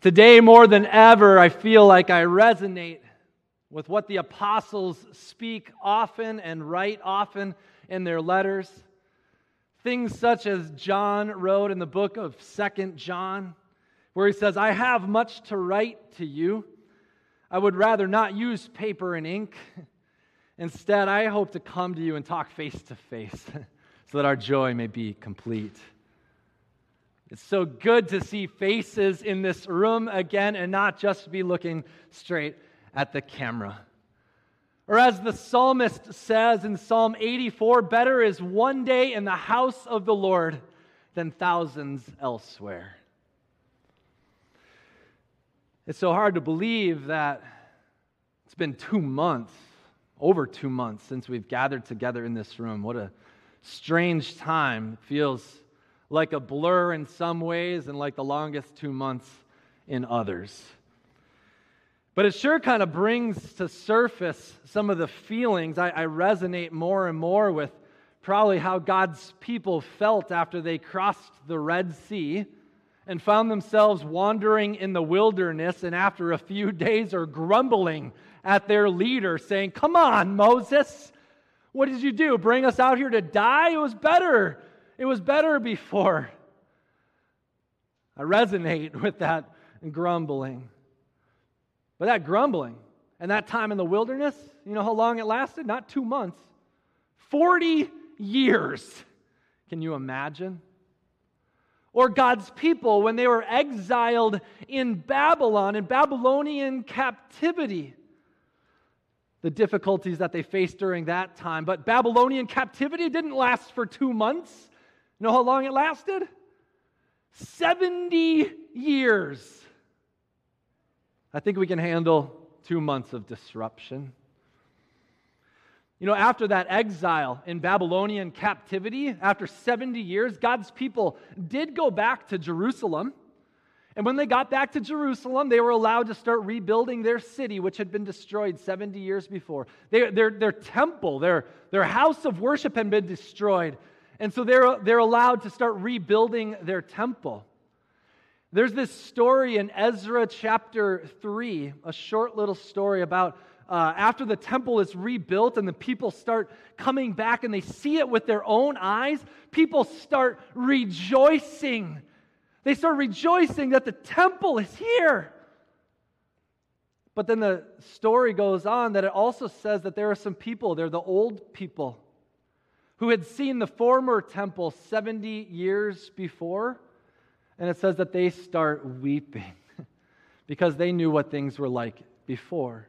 Today, more than ever, I feel like I resonate with what the apostles speak often and write often in their letters. Things such as John wrote in the book of Second John, where he says, I have much to write to you. I would rather not use paper and ink. Instead, I hope to come to you and talk face to face so that our joy may be complete. It's so good to see faces in this room again and not just be looking straight at the camera. Or as the psalmist says in Psalm 84 better is one day in the house of the Lord than thousands elsewhere. It's so hard to believe that it's been two months, over two months, since we've gathered together in this room. What a strange time. It feels like a blur in some ways and like the longest two months in others. But it sure kind of brings to surface some of the feelings I, I, resonate more and more with probably how God's people felt after they crossed the Red Sea and found themselves wandering in the wilderness, and after a few days are grumbling at their leader, saying, Come on, Moses, what did you do? Bring us out here to die? It was better it was better before. I resonate with that grumbling. But that grumbling and that time in the wilderness, you know how long it lasted? Not two months, 40 years. Can you imagine? Or God's people when they were exiled in Babylon, in Babylonian captivity. The difficulties that they faced during that time. But Babylonian captivity didn't last for two months, know how long it lasted? 70 years. I think we can handle two months of disruption. You know, after that exile in Babylonian captivity, after 70 years, God's people did go back to Jerusalem. And when they got back to Jerusalem, they were allowed to start rebuilding their city, which had been destroyed 70 years before. Their, their, their temple, their, their house of worship had been destroyed. And so they're, they're allowed to start rebuilding their temple. There's this story in Ezra chapter 3, a short little story about uh, after the temple is rebuilt and the people start coming back and they see it with their own eyes, people start rejoicing. They start rejoicing that the temple is here. But then the story goes on that it also says that there are some people, they're the old people who had seen the former temple 70 years before. And it says that they start weeping because they knew what things were like before.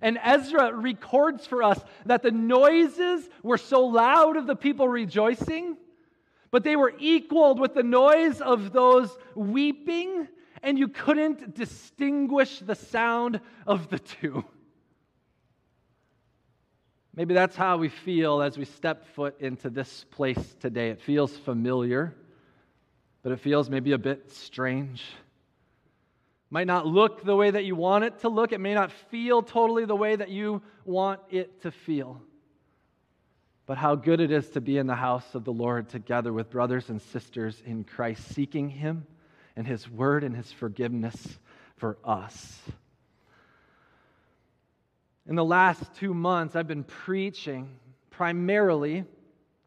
And Ezra records for us that the noises were so loud of the people rejoicing, but they were equaled with the noise of those weeping, and you couldn't distinguish the sound of the two. Maybe that's how we feel as we step foot into this place today. It feels familiar, but it feels maybe a bit strange. Might not look the way that you want it to look. It may not feel totally the way that you want it to feel. But how good it is to be in the house of the Lord together with brothers and sisters in Christ, seeking Him and His word and His forgiveness for us. In the last two months, I've been preaching primarily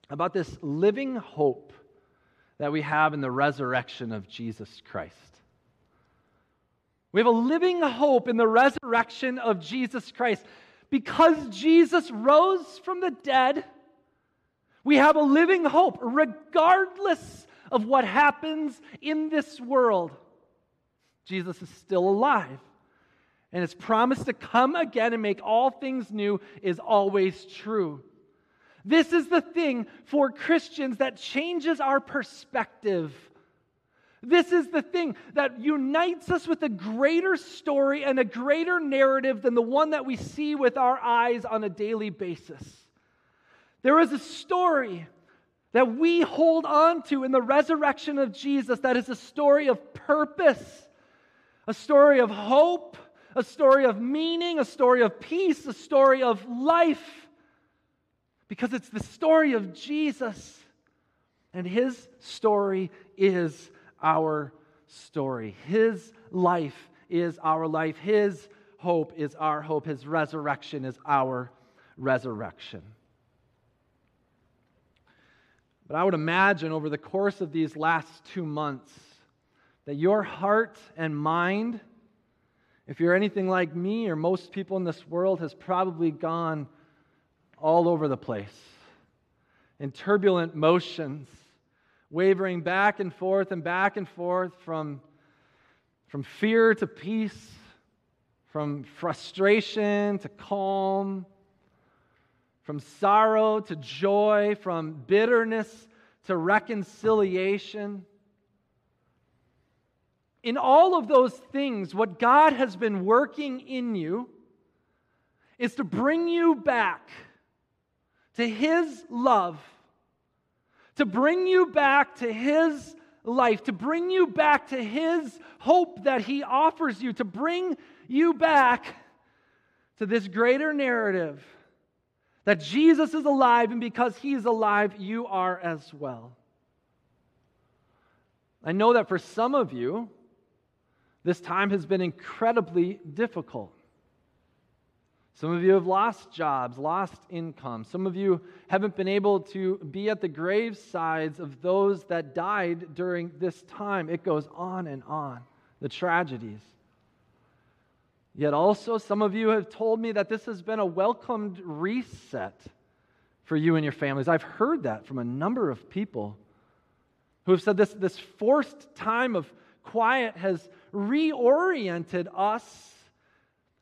about this living hope that we have in the resurrection of Jesus Christ. We have a living hope in the resurrection of Jesus Christ. Because Jesus rose from the dead, we have a living hope, regardless of what happens in this world. Jesus is still alive and his promise to come again and make all things new is always true. This is the thing for Christians that changes our perspective. This is the thing that unites us with a greater story and a greater narrative than the one that we see with our eyes on a daily basis. There is a story that we hold on to in the resurrection of Jesus that is a story of purpose, a story of hope, a story of meaning, a story of peace, a story of life. Because it's the story of Jesus, and his story is our story. His life is our life. His hope is our hope. His resurrection is our resurrection. But I would imagine over the course of these last two months that your heart and mind, if you're anything like me or most people in this world, has probably gone all over the place in turbulent motions, wavering back and forth and back and forth from, from fear to peace, from frustration to calm, from sorrow to joy, from bitterness to reconciliation. In all of those things, what God has been working in you is to bring you back to His love, to bring you back to His life, to bring you back to His hope that He offers you, to bring you back to this greater narrative that Jesus is alive, and because He is alive, you are as well. I know that for some of you, this time has been incredibly difficult. Some of you have lost jobs, lost income. Some of you haven't been able to be at the gravesides of those that died during this time. It goes on and on, the tragedies. Yet also, some of you have told me that this has been a welcomed reset for you and your families. I've heard that from a number of people who have said this, this forced time of quiet has reoriented us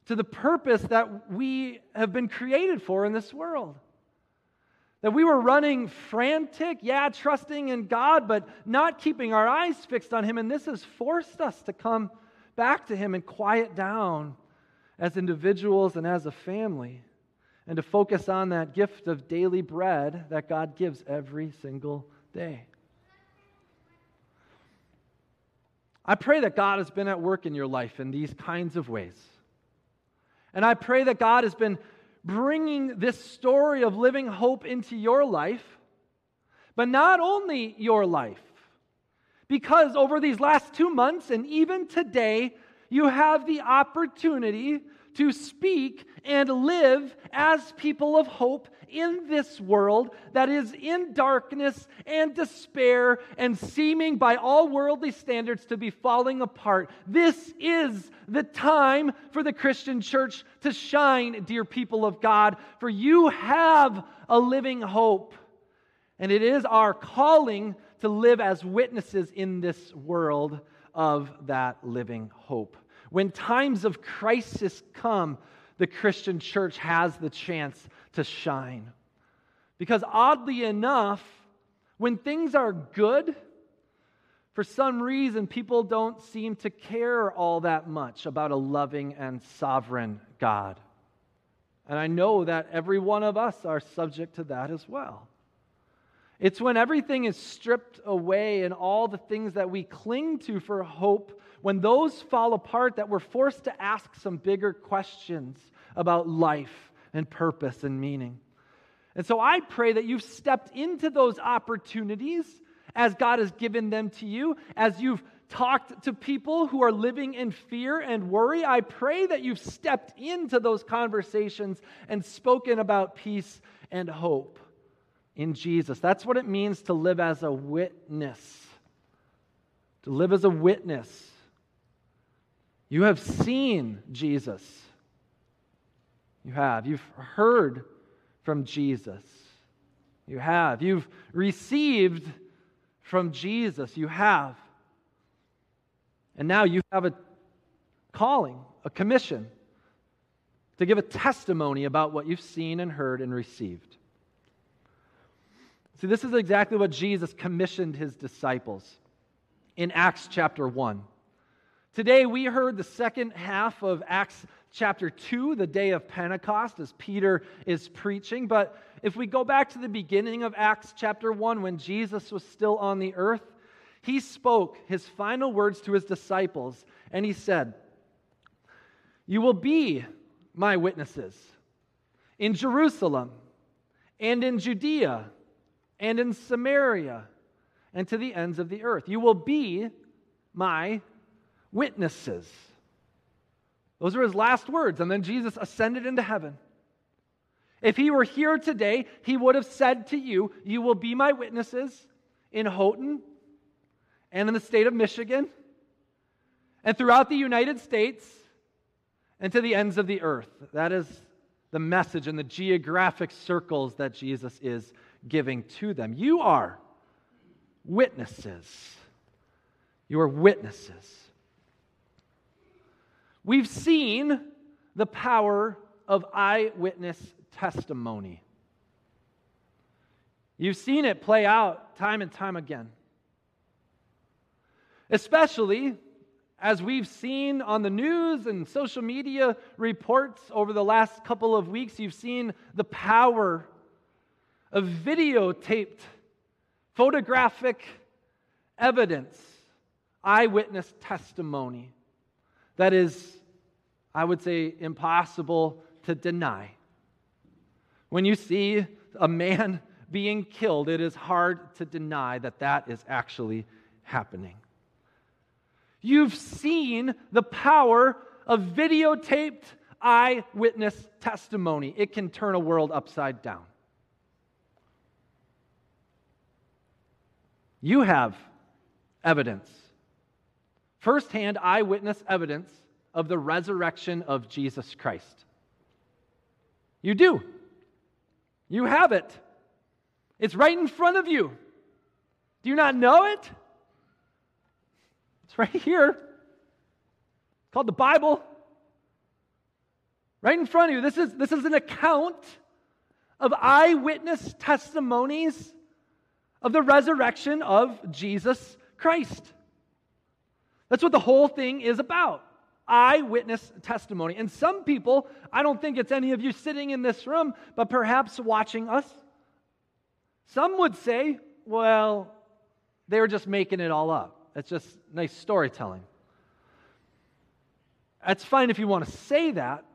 to the purpose that we have been created for in this world. That we were running frantic, yeah, trusting in God, but not keeping our eyes fixed on Him. And this has forced us to come back to Him and quiet down as individuals and as a family, and to focus on that gift of daily bread that God gives every single day. I pray that God has been at work in your life in these kinds of ways. And I pray that God has been bringing this story of living hope into your life, but not only your life, because over these last two months and even today, you have the opportunity to speak and live as people of hope in this world that is in darkness and despair and seeming by all worldly standards to be falling apart. This is the time for the Christian church to shine, dear people of God, for you have a living hope. And it is our calling to live as witnesses in this world of that living hope. When times of crisis come, the Christian church has the chance to shine. Because oddly enough, when things are good, for some reason, people don't seem to care all that much about a loving and sovereign God. And I know that every one of us are subject to that as well. It's when everything is stripped away and all the things that we cling to for hope, when those fall apart, that we're forced to ask some bigger questions about life and purpose and meaning. And so I pray that you've stepped into those opportunities as God has given them to you, as you've talked to people who are living in fear and worry. I pray that you've stepped into those conversations and spoken about peace and hope in Jesus. That's what it means to live as a witness. To live as a witness. You have seen Jesus. You have. You've heard from Jesus. You have. You've received from Jesus. You have. And now you have a calling, a commission to give a testimony about what you've seen and heard and received. See, this is exactly what Jesus commissioned his disciples in Acts chapter 1. Today, we heard the second half of Acts chapter 2, the day of Pentecost, as Peter is preaching. But if we go back to the beginning of Acts chapter 1, when Jesus was still on the earth, he spoke his final words to his disciples, and he said, You will be my witnesses in Jerusalem and in Judea and in Samaria and to the ends of the earth. You will be my witnesses. Those are his last words. And then Jesus ascended into heaven. If he were here today, he would have said to you, You will be my witnesses in Houghton and in the state of Michigan and throughout the United States and to the ends of the earth. That is the message and the geographic circles that Jesus is giving to them. You are witnesses. You are witnesses. We've seen the power of eyewitness testimony. You've seen it play out time and time again. Especially as we've seen on the news and social media reports over the last couple of weeks, you've seen the power of videotaped, photographic evidence, eyewitness testimony that is, I would say, impossible to deny. When you see a man being killed, it is hard to deny that that is actually happening. You've seen the power of videotaped eyewitness testimony. It can turn a world upside down. You have evidence, firsthand eyewitness evidence of the resurrection of Jesus Christ. You do. You have it. It's right in front of you. Do you not know it? It's right here. It's called the Bible. Right in front of you. This is, this is an account of eyewitness testimonies of the resurrection of Jesus Christ. That's what the whole thing is about eyewitness testimony. And some people, I don't think it's any of you sitting in this room, but perhaps watching us, some would say, well, they were just making it all up. It's just nice storytelling. That's fine if you want to say that,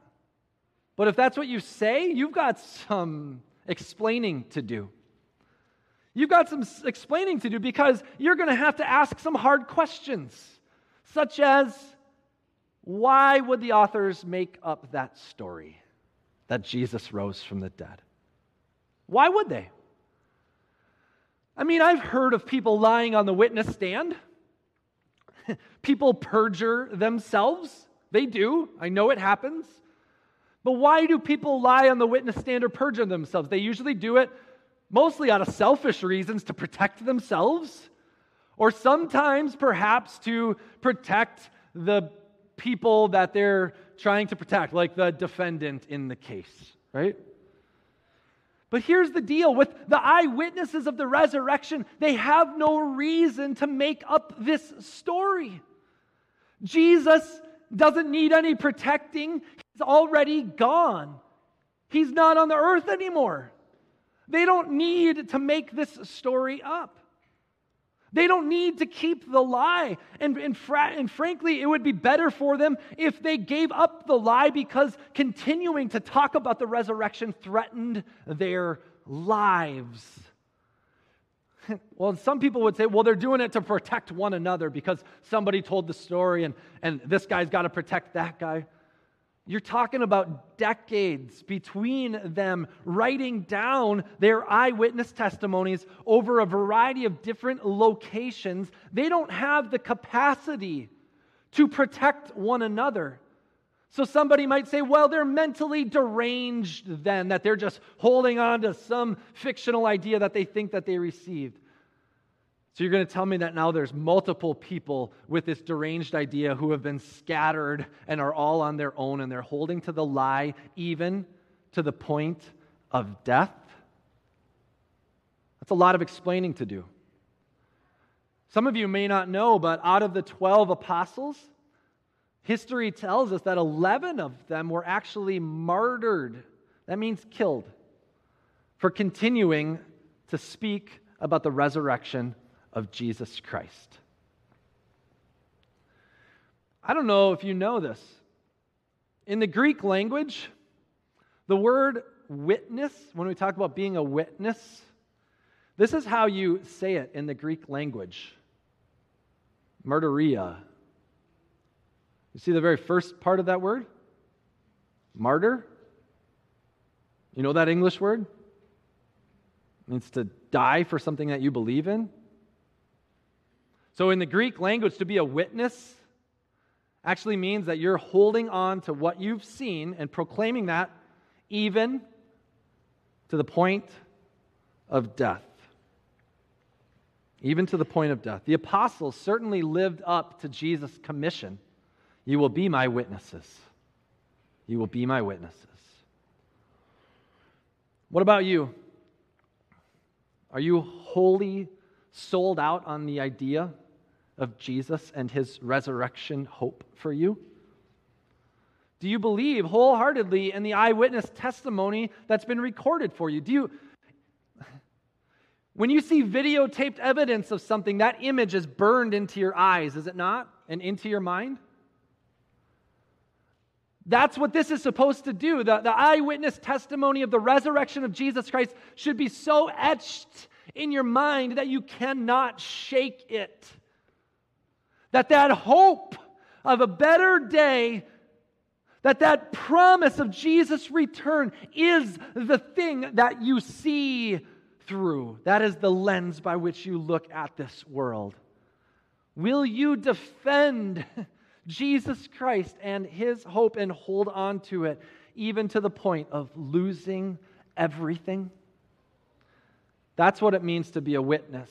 but if that's what you say, you've got some explaining to do. You've got some explaining to do because you're going to have to ask some hard questions, such as why would the authors make up that story that Jesus rose from the dead? Why would they? I mean, I've heard of people lying on the witness stand. people perjure themselves. They do. I know it happens. But why do people lie on the witness stand or perjure themselves? They usually do it mostly out of selfish reasons to protect themselves, or sometimes perhaps to protect the people that they're trying to protect, like the defendant in the case, right? But here's the deal with the eyewitnesses of the resurrection, they have no reason to make up this story. Jesus doesn't need any protecting, he's already gone. He's not on the earth anymore. They don't need to make this story up. They don't need to keep the lie. And, and, fra- and, frankly, it would be better for them if they gave up the lie because continuing to talk about the resurrection threatened their lives. Well, some people would say, well, they're doing it to protect one another because somebody told the story and, and this guy's got to protect that guy. You're talking about decades between them writing down their eyewitness testimonies over a variety of different locations. They don't have the capacity to protect one another. So somebody might say, well, they're mentally deranged then, that they're just holding on to some fictional idea that they think that they received. So you're going to tell me that now there's multiple people with this deranged idea who have been scattered and are all on their own and they're holding to the lie even to the point of death? That's a lot of explaining to do. Some of you may not know, but out of the 12 apostles, history tells us that 11 of them were actually martyred. That means killed for continuing to speak about the resurrection of Jesus Christ. I don't know if you know this. In the Greek language, the word witness, when we talk about being a witness, this is how you say it in the Greek language martyria. You see the very first part of that word? Martyr. You know that English word? It means to die for something that you believe in. So, in the Greek language, to be a witness actually means that you're holding on to what you've seen and proclaiming that even to the point of death. Even to the point of death. The apostles certainly lived up to Jesus' commission You will be my witnesses. You will be my witnesses. What about you? Are you wholly sold out on the idea of Jesus and his resurrection hope for you? Do you believe wholeheartedly in the eyewitness testimony that's been recorded for you? Do you when you see videotaped evidence of something, that image is burned into your eyes, is it not? And into your mind? That's what this is supposed to do. The, the eyewitness testimony of the resurrection of Jesus Christ should be so etched in your mind that you cannot shake it. That that hope of a better day, that that promise of Jesus' return is the thing that you see through. That is the lens by which you look at this world. Will you defend Jesus Christ and his hope and hold on to it, even to the point of losing everything? That's what it means to be a witness.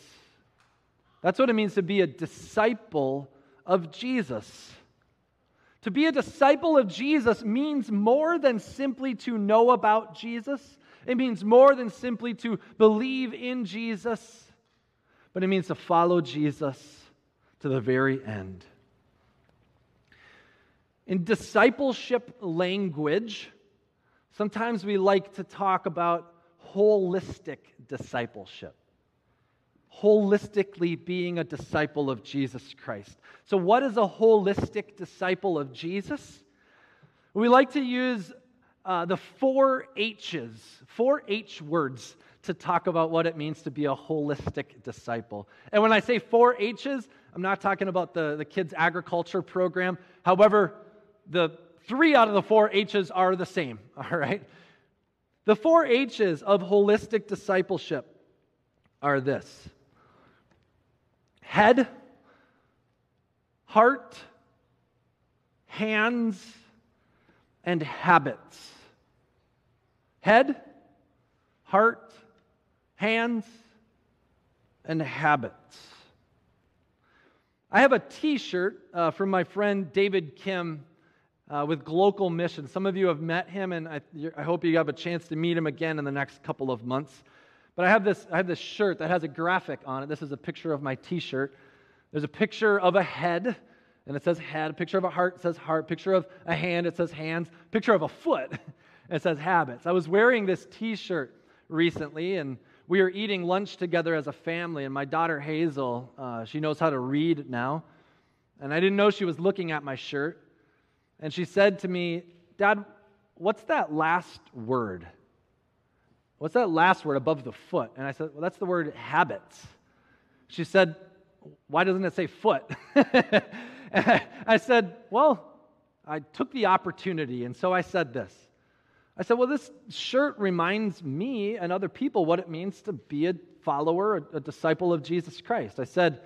That's what it means to be a disciple of Jesus. To be a disciple of Jesus means more than simply to know about Jesus. It means more than simply to believe in Jesus, but it means to follow Jesus to the very end. In discipleship language, sometimes we like to talk about holistic discipleship. Holistically being a disciple of Jesus Christ. So, what is a holistic disciple of Jesus? We like to use uh, the four H's, four H words to talk about what it means to be a holistic disciple. And when I say four H's, I'm not talking about the, the kids' agriculture program. However, the three out of the four H's are the same, all right? The four H's of holistic discipleship are this head, heart, hands, and habits. Head, heart, hands, and habits. I have a t shirt uh, from my friend David Kim uh, with Global Mission. Some of you have met him, and I, I, hope you have a chance to meet him again in the next couple of months. But I have, this, I have this shirt that has a graphic on it. This is a picture of my t shirt. There's a picture of a head, and it says head. A picture of a heart says heart. Picture of a hand, it says hands. Picture of a foot, it says habits. I was wearing this t shirt recently, and we were eating lunch together as a family. And my daughter Hazel, uh, she knows how to read now. And I didn't know she was looking at my shirt. And she said to me, Dad, what's that last word? What's that last word above the foot? And I said, Well, that's the word habits. She said, Why doesn't it say foot? I said, Well, I took the opportunity, and so I said this. I said, Well, this shirt reminds me and other people what it means to be a follower, a, disciple of Jesus Christ. I said,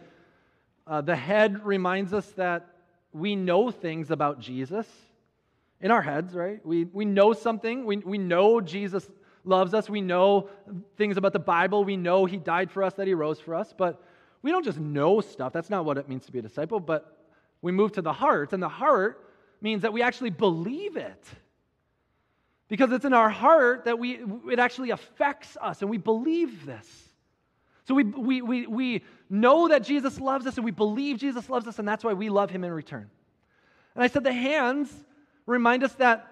uh, The head reminds us that we know things about Jesus in our heads, right? We, we know something. We, we know Jesus loves us. We know things about the Bible. We know he died for us, that he rose for us. But we don't just know stuff. That's not what it means to be a disciple. But we move to the heart, and the heart means that we actually believe it. Because it's in our heart that we, it actually affects us, and we believe this. So we, we, we, we know that Jesus loves us and we believe Jesus loves us, and that's why we love him in return. And I said the hands remind us that,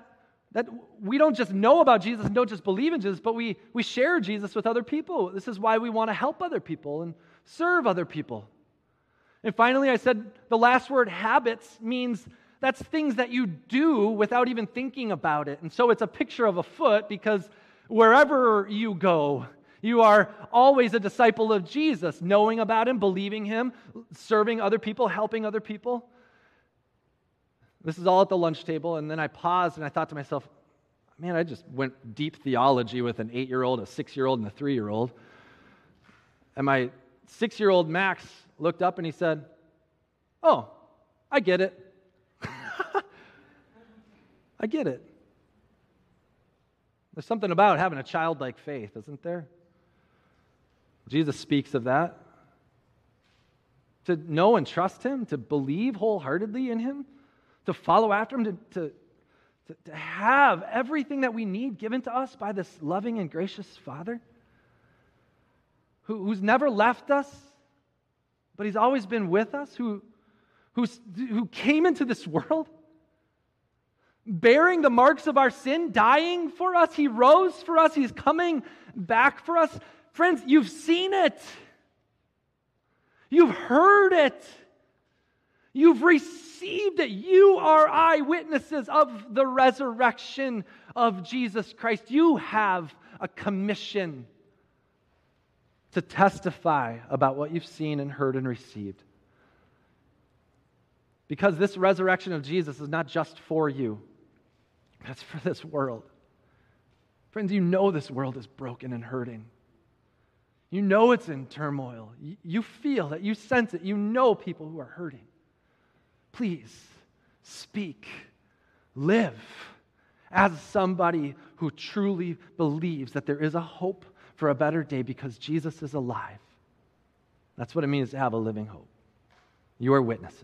that we don't just know about Jesus and don't just believe in Jesus, but we, we share Jesus with other people. This is why we want to help other people and serve other people. And finally, I said the last word, habits, means that's things that you do without even thinking about it. And so it's a picture of a foot because wherever you go, You are always a disciple of Jesus, knowing about him, believing him, serving other people, helping other people. This is all at the lunch table. And then I paused and I thought to myself, man, I just went deep theology with an eight year old, a six year old, and a three year old. And my six year old Max looked up and he said, Oh, I get it. I get it. There's something about having a childlike faith, isn't there? Jesus speaks of that. To know and trust Him, to believe wholeheartedly in Him, to follow after Him, to, to, to, have everything that we need given to us by this loving and gracious Father who, who's never left us, but He's always been with us, who, who's, who came into this world bearing the marks of our sin, dying for us. He rose for us. He's coming back for us. Friends, you've seen it. You've heard it. You've received it. You are eyewitnesses of the resurrection of Jesus Christ. You have a commission to testify about what you've seen and heard and received. Because this resurrection of Jesus is not just for you, that's for this world. Friends, you know this world is broken and hurting. You know it's in turmoil. You feel it. You sense it. You know people who are hurting. Please speak, live as somebody who truly believes that there is a hope for a better day because Jesus is alive. That's what it means to have a living hope. You are witnesses.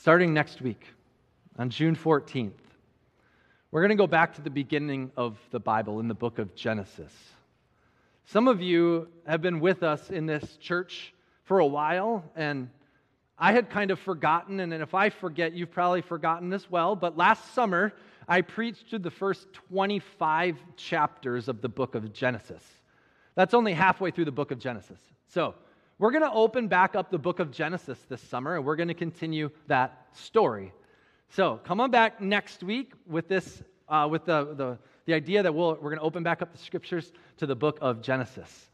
Starting next week, on June 14th, we're going to go back to the beginning of the Bible in the book of Genesis. Some of you have been with us in this church for a while, and I had kind of forgotten, and if I forget, you've probably forgotten as well. But last summer, I preached through the first 25 chapters of the book of Genesis. That's only halfway through the book of Genesis. So, we're going to open back up the book of Genesis this summer, and we're going to continue that story. So come on back next week with this, uh, with the, the, the idea that we'll, we're going to open back up the scriptures to the book of Genesis.